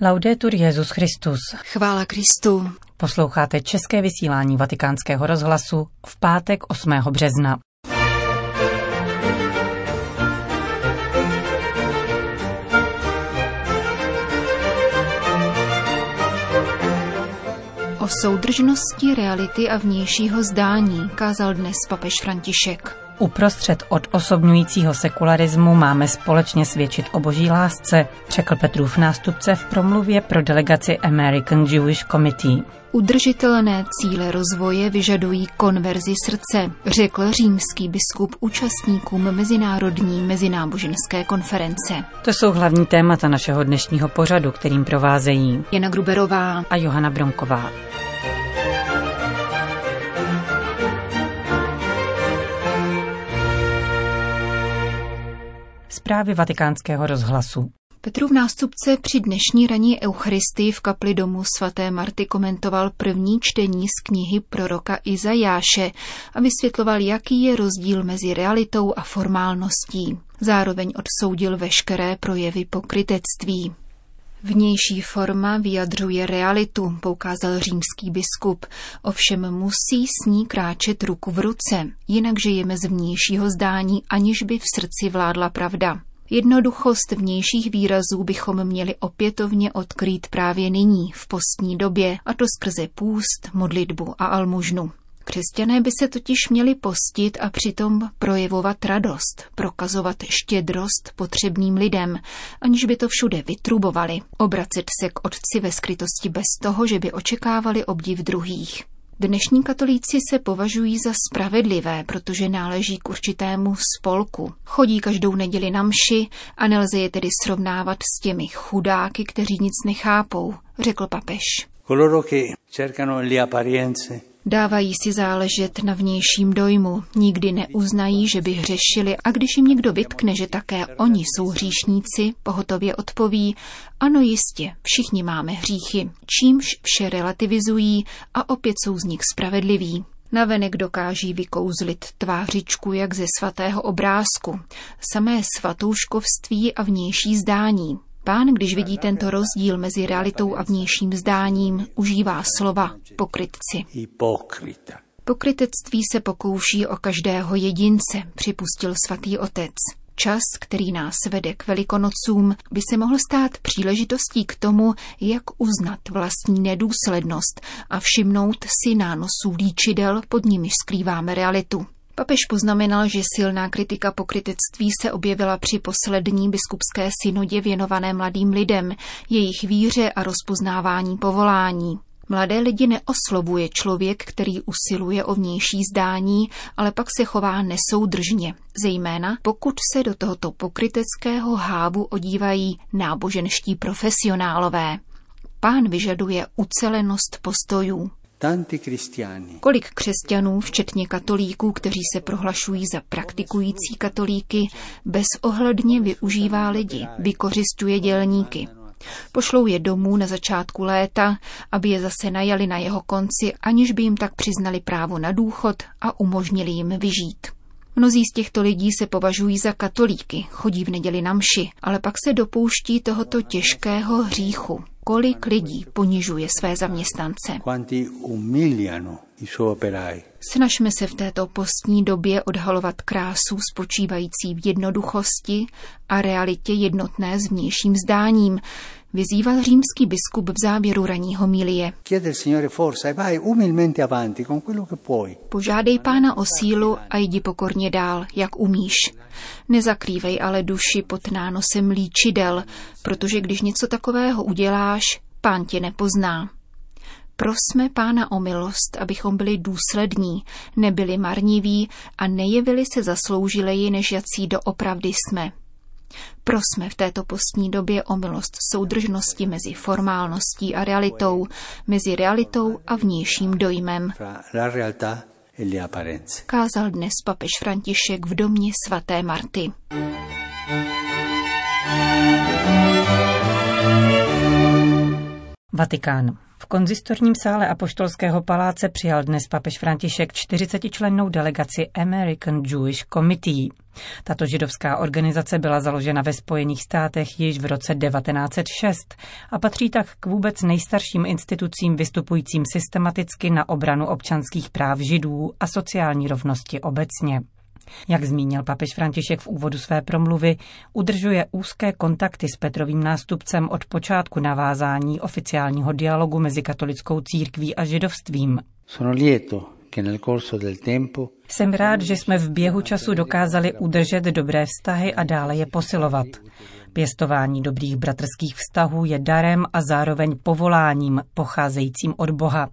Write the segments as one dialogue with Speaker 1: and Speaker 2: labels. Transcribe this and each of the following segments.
Speaker 1: Laudetur Jezus Christus.
Speaker 2: Chvála Kristu.
Speaker 1: Posloucháte české vysílání Vatikánského rozhlasu v pátek 8. března.
Speaker 2: O soudržnosti reality a vnějšího zdání kázal dnes papež František.
Speaker 1: Uprostřed od osobňujícího sekularismu máme společně svědčit o boží lásce, řekl Petrův nástupce v promluvě pro delegaci American Jewish Committee.
Speaker 2: Udržitelné cíle rozvoje vyžadují konverzi srdce, řekl římský biskup účastníkům Mezinárodní mezináboženské konference.
Speaker 1: To jsou hlavní témata našeho dnešního pořadu, kterým provázejí
Speaker 2: Jana Gruberová
Speaker 1: a Johana Bronková. Zprávy vatikánského rozhlasu.
Speaker 2: Petrův nástupce při dnešní raní Eucharistii v kapli domu svaté Marty komentoval první čtení z knihy proroka Izajáše a vysvětloval, jaký je rozdíl mezi realitou a formálností. Zároveň odsoudil veškeré projevy pokrytectví. Vnější forma vyjadřuje realitu, poukázal římský biskup, ovšem musí s ní kráčet ruku v ruce, jinak žijeme z vnějšího zdání, aniž by v srdci vládla pravda. Jednoduchost vnějších výrazů bychom měli opětovně odkrýt právě nyní, v postní době, a to skrze půst, modlitbu a almužnu. Křesťané by se totiž měli postit a přitom projevovat radost, prokazovat štědrost potřebným lidem, aniž by to všude vytrubovali, obracet se k otci ve skrytosti bez toho, že by očekávali obdiv druhých. Dnešní katolíci se považují za spravedlivé, protože náleží k určitému spolku. Chodí každou neděli na mši a nelze je tedy srovnávat s těmi chudáky, kteří nic nechápou, řekl papež.
Speaker 3: Coloro che cercano le apparenze
Speaker 2: Dávají si záležet na vnějším dojmu, nikdy neuznají, že by hřešili a když jim někdo vytkne, že také oni jsou hříšníci, pohotově odpoví, ano jistě, všichni máme hříchy, čímž vše relativizují a opět jsou z nich spravedliví. Navenek dokáží vykouzlit tvářičku jak ze svatého obrázku, samé svatouškovství a vnější zdání. Pán, když vidí tento rozdíl mezi realitou a vnějším zdáním, užívá slova pokrytci. Pokrytectví se pokouší o každého jedince, připustil svatý otec. Čas, který nás vede k velikonocům, by se mohl stát příležitostí k tomu, jak uznat vlastní nedůslednost a všimnout si nánosů líčidel, pod nimiž skrýváme realitu. Papež poznamenal, že silná kritika pokrytectví se objevila při poslední biskupské synodě věnované mladým lidem, jejich víře a rozpoznávání povolání. Mladé lidi neoslovuje člověk, který usiluje o vnější zdání, ale pak se chová nesoudržně, zejména pokud se do tohoto pokryteckého hávu odívají náboženští profesionálové. Pán vyžaduje ucelenost postojů. Kolik křesťanů, včetně katolíků, kteří se prohlašují za praktikující katolíky, bezohledně využívá lidi, vykořistuje dělníky. Pošlou je domů na začátku léta, aby je zase najali na jeho konci, aniž by jim tak přiznali právo na důchod a umožnili jim vyžít. Mnozí z těchto lidí se považují za katolíky, chodí v neděli na mši, ale pak se dopouští tohoto těžkého hříchu. Kolik lidí ponižuje své zaměstnance? Snažme se v této postní době odhalovat krásu spočívající v jednoduchosti a realitě jednotné s vnějším zdáním, vyzýval římský biskup v závěru raního milie. Požádej pána o sílu a jdi pokorně dál, jak umíš. Nezakrývej ale duši pod nánosem líčidel, protože když něco takového uděláš, pán tě nepozná. Prosme Pána o milost, abychom byli důslední, nebyli marniví a nejevili se zasloužileji, než jací doopravdy jsme. Prosme v této postní době o milost soudržnosti mezi formálností a realitou, mezi realitou a vnějším dojmem. Kázal dnes papež František v domě svaté Marty.
Speaker 1: Vatikán. Konzistorním sále Apoštolského paláce přijal dnes papež František 40-člennou delegaci American Jewish Committee. Tato židovská organizace byla založena ve Spojených státech již v roce 1906 a patří tak k vůbec nejstarším institucím vystupujícím systematicky na obranu občanských práv židů a sociální rovnosti obecně. Jak zmínil papež František v úvodu své promluvy, udržuje úzké kontakty s Petrovým nástupcem od počátku navázání oficiálního dialogu mezi katolickou církví a židovstvím. Jsem rád, že jsme v běhu času dokázali udržet dobré vztahy a dále je posilovat. Pěstování dobrých bratrských vztahů je darem a zároveň povoláním pocházejícím od Boha.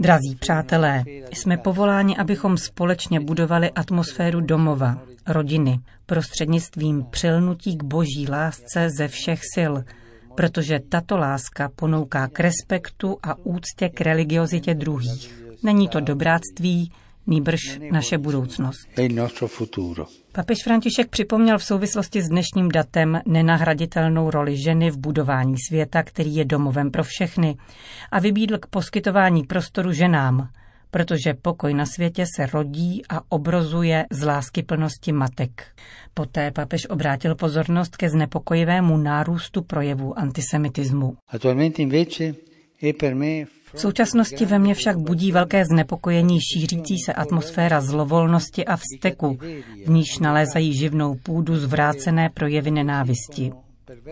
Speaker 1: Drazí přátelé, jsme povoláni, abychom společně budovali atmosféru domova, rodiny, prostřednictvím přilnutí k boží lásce ze všech sil, protože tato láska ponouká k respektu a úctě k religiozitě druhých. Není to dobráctví, nýbrž naše budoucnost. Papež František připomněl v souvislosti s dnešním datem nenahraditelnou roli ženy v budování světa, který je domovem pro všechny, a vybídl k poskytování prostoru ženám, protože pokoj na světě se rodí a obrozuje z lásky plnosti matek. Poté papež obrátil pozornost ke znepokojivému nárůstu projevů antisemitismu. V současnosti ve mně však budí velké znepokojení šířící se atmosféra zlovolnosti a vzteku, v níž nalézají živnou půdu zvrácené projevy nenávisti.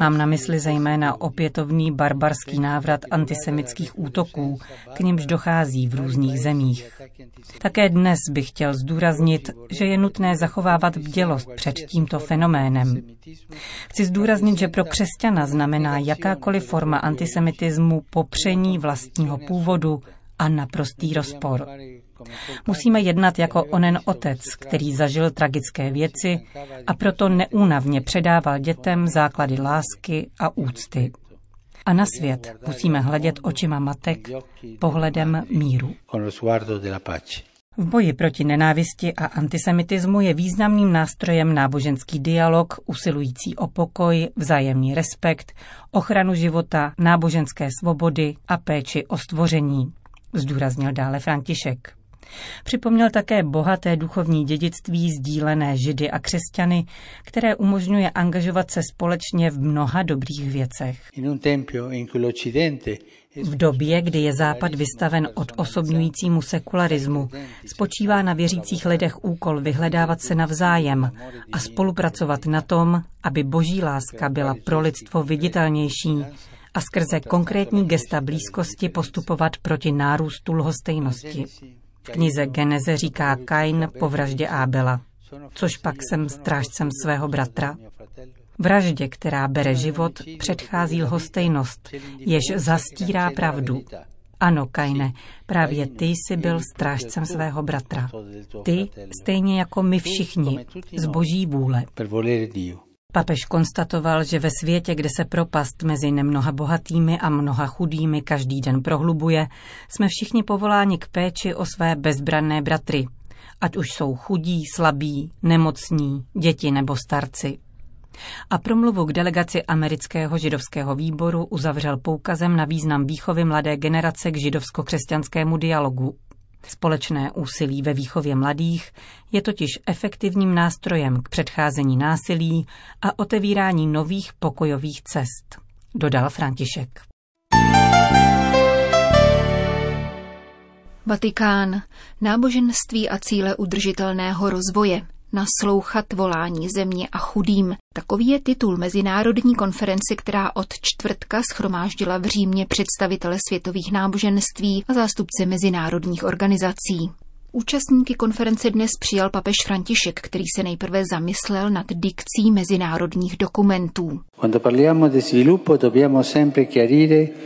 Speaker 1: Mám na mysli zejména opětovný barbarský návrat antisemických útoků, k nimž dochází v různých zemích. Také dnes bych chtěl zdůraznit, že je nutné zachovávat bdělost před tímto fenoménem. Chci zdůraznit, že pro křesťana znamená jakákoliv forma antisemitismu popření vlastního původu a naprostý rozpor. Musíme jednat jako onen otec, který zažil tragické věci a proto neúnavně předával dětem základy lásky a úcty. A na svět musíme hledět očima matek, pohledem míru. V boji proti nenávisti a antisemitismu je významným nástrojem náboženský dialog, usilující o pokoj, vzájemný respekt, ochranu života, náboženské svobody a péči o stvoření, zdůraznil dále František. Připomněl také bohaté duchovní dědictví sdílené židy a křesťany, které umožňuje angažovat se společně v mnoha dobrých věcech. V době, kdy je Západ vystaven od osobňujícímu sekularismu, spočívá na věřících lidech úkol vyhledávat se navzájem a spolupracovat na tom, aby boží láska byla pro lidstvo viditelnější a skrze konkrétní gesta blízkosti postupovat proti nárůstu lhostejnosti. V knize Geneze říká Kain po vraždě Ábela, což pak jsem strážcem svého bratra. Vraždě, která bere život, předchází lhostejnost, jež zastírá pravdu. Ano, Kaine, právě ty jsi byl strážcem svého bratra. Ty, stejně jako my všichni, z boží vůle. Papež konstatoval, že ve světě, kde se propast mezi nemnoha bohatými a mnoha chudými každý den prohlubuje, jsme všichni povoláni k péči o své bezbranné bratry, ať už jsou chudí, slabí, nemocní, děti nebo starci. A promluvu k delegaci amerického židovského výboru uzavřel poukazem na význam výchovy mladé generace k židovsko-křesťanskému dialogu. Společné úsilí ve výchově mladých je totiž efektivním nástrojem k předcházení násilí a otevírání nových pokojových cest, dodal František.
Speaker 2: Vatikán. Náboženství a cíle udržitelného rozvoje naslouchat volání země a chudým. Takový je titul Mezinárodní konference, která od čtvrtka schromáždila v Římě představitele světových náboženství a zástupce mezinárodních organizací. Účastníky konference dnes přijal papež František, který se nejprve zamyslel nad dikcí mezinárodních dokumentů.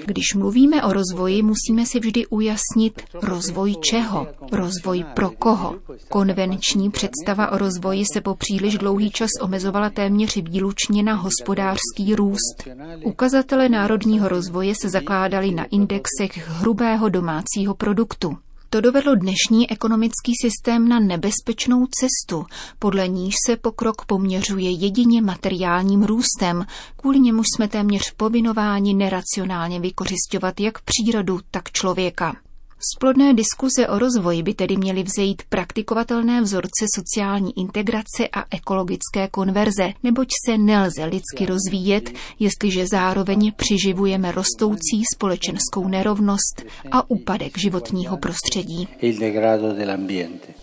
Speaker 2: Když mluvíme o rozvoji, musíme si vždy ujasnit rozvoj čeho, rozvoj pro koho. Konvenční představa o rozvoji se po příliš dlouhý čas omezovala téměř výlučně na hospodářský růst. Ukazatele národního rozvoje se zakládaly na indexech hrubého domácího produktu. To dovedlo dnešní ekonomický systém na nebezpečnou cestu, podle níž se pokrok poměřuje jedině materiálním růstem, kvůli němuž jsme téměř povinováni neracionálně vykořišťovat jak přírodu, tak člověka. Z plodné diskuze o rozvoji by tedy měly vzejít praktikovatelné vzorce sociální integrace a ekologické konverze, neboť se nelze lidsky rozvíjet, jestliže zároveň přiživujeme rostoucí společenskou nerovnost a úpadek životního prostředí.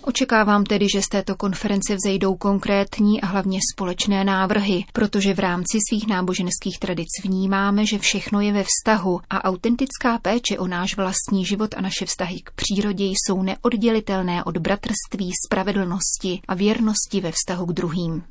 Speaker 2: Očekávám tedy, že z této konference vzejdou konkrétní a hlavně společné návrhy, protože v rámci svých náboženských tradic vnímáme, že všechno je ve vztahu a autentická péče o náš vlastní život a naše vztahy k přírodě jsou neoddělitelné od bratrství, spravedlnosti a věrnosti ve vztahu k druhým.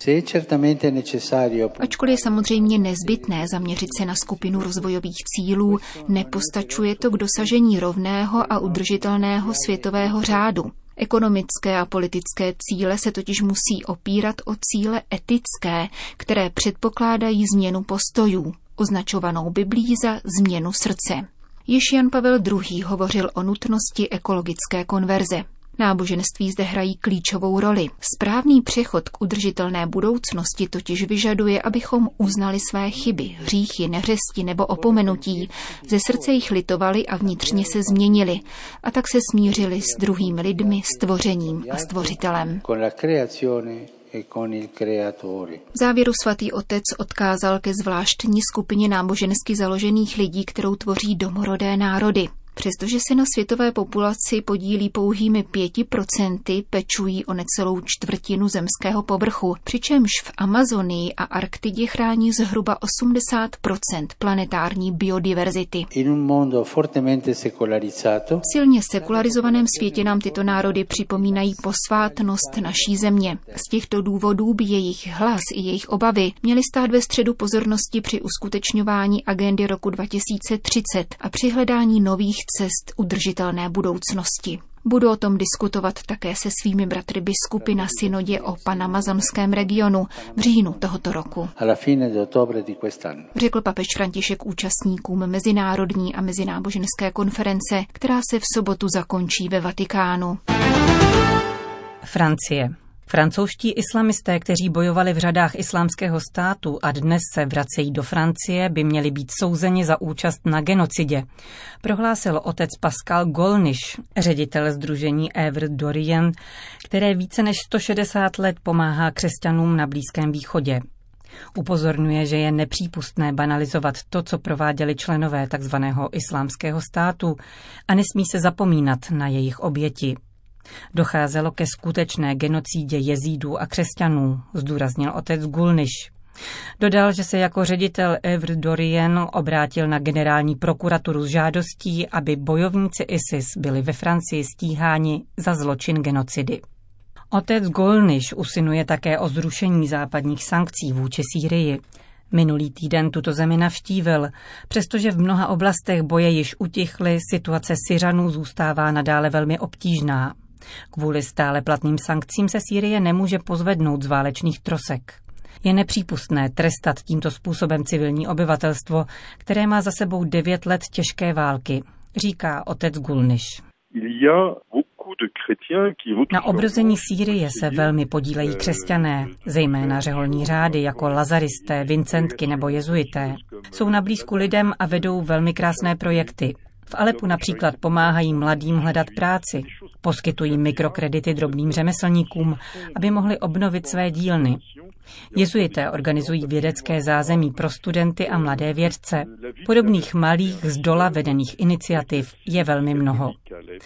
Speaker 2: Ačkoliv je samozřejmě nezbytné zaměřit se na skupinu rozvojových cílů, nepostačuje to k dosažení rovného a udržitelného světového řádu. Ekonomické a politické cíle se totiž musí opírat o cíle etické, které předpokládají změnu postojů, označovanou Biblí za změnu srdce. Již Jan Pavel II. hovořil o nutnosti ekologické konverze. Náboženství zde hrají klíčovou roli. Správný přechod k udržitelné budoucnosti totiž vyžaduje, abychom uznali své chyby, hříchy, neřesti nebo opomenutí, ze srdce jich litovali a vnitřně se změnili a tak se smířili s druhými lidmi, stvořením a stvořitelem. E v závěru svatý otec odkázal ke zvláštní skupině nábožensky založených lidí, kterou tvoří domorodé národy. Přestože se na světové populaci podílí pouhými pěti procenty, pečují o necelou čtvrtinu zemského povrchu, přičemž v Amazonii a Arktidě chrání zhruba 80% planetární biodiverzity. V silně sekularizovaném světě nám tyto národy připomínají posvátnost naší země. Z těchto důvodů by jejich hlas i jejich obavy měly stát ve středu pozornosti při uskutečňování agendy roku 2030 a při hledání nových cest udržitelné budoucnosti. Budu o tom diskutovat také se svými bratry biskupy na synodě o panamazonském regionu v říjnu tohoto roku. Řekl papež František účastníkům mezinárodní a mezináboženské konference, která se v sobotu zakončí ve Vatikánu.
Speaker 1: Francie. Francouzští islamisté, kteří bojovali v řadách islámského státu a dnes se vracejí do Francie, by měli být souzeni za účast na genocidě, prohlásil otec Pascal Golniš, ředitel združení Evre Dorien, které více než 160 let pomáhá křesťanům na Blízkém východě. Upozorňuje, že je nepřípustné banalizovat to, co prováděli členové tzv. islámského státu a nesmí se zapomínat na jejich oběti. Docházelo ke skutečné genocídě jezídů a křesťanů, zdůraznil otec Gulniš. Dodal, že se jako ředitel Evr Dorien obrátil na generální prokuraturu s žádostí, aby bojovníci ISIS byli ve Francii stíháni za zločin genocidy. Otec Golniš usinuje také o zrušení západních sankcí vůči Sýrii. Minulý týden tuto zemi navštívil. Přestože v mnoha oblastech boje již utichly, situace Syřanů zůstává nadále velmi obtížná. Kvůli stále platným sankcím se Sýrie nemůže pozvednout z válečných trosek. Je nepřípustné trestat tímto způsobem civilní obyvatelstvo, které má za sebou devět let těžké války, říká otec Gulniš. Na obrození Sýrie se velmi podílejí křesťané, zejména řeholní řády jako lazaristé, vincentky nebo jezuité. Jsou na blízku lidem a vedou velmi krásné projekty. V Alepu například pomáhají mladým hledat práci, poskytují mikrokredity drobným řemeslníkům, aby mohli obnovit své dílny. Jezuité organizují vědecké zázemí pro studenty a mladé vědce. Podobných malých z dola vedených iniciativ je velmi mnoho.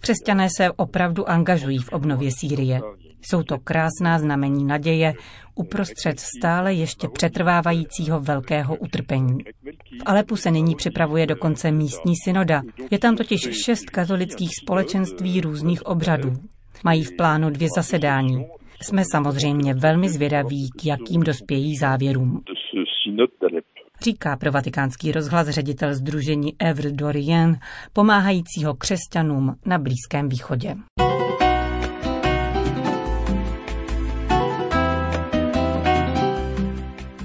Speaker 1: Křesťané se opravdu angažují v obnově Sýrie. Jsou to krásná znamení naděje uprostřed stále ještě přetrvávajícího velkého utrpení. V Alepu se nyní připravuje dokonce místní synoda. Je tam totiž šest katolických společenství různých obřadů. Mají v plánu dvě zasedání. Jsme samozřejmě velmi zvědaví, k jakým dospějí závěrům. Říká pro vatikánský rozhlas ředitel združení Evre Dorien, pomáhajícího křesťanům na Blízkém východě.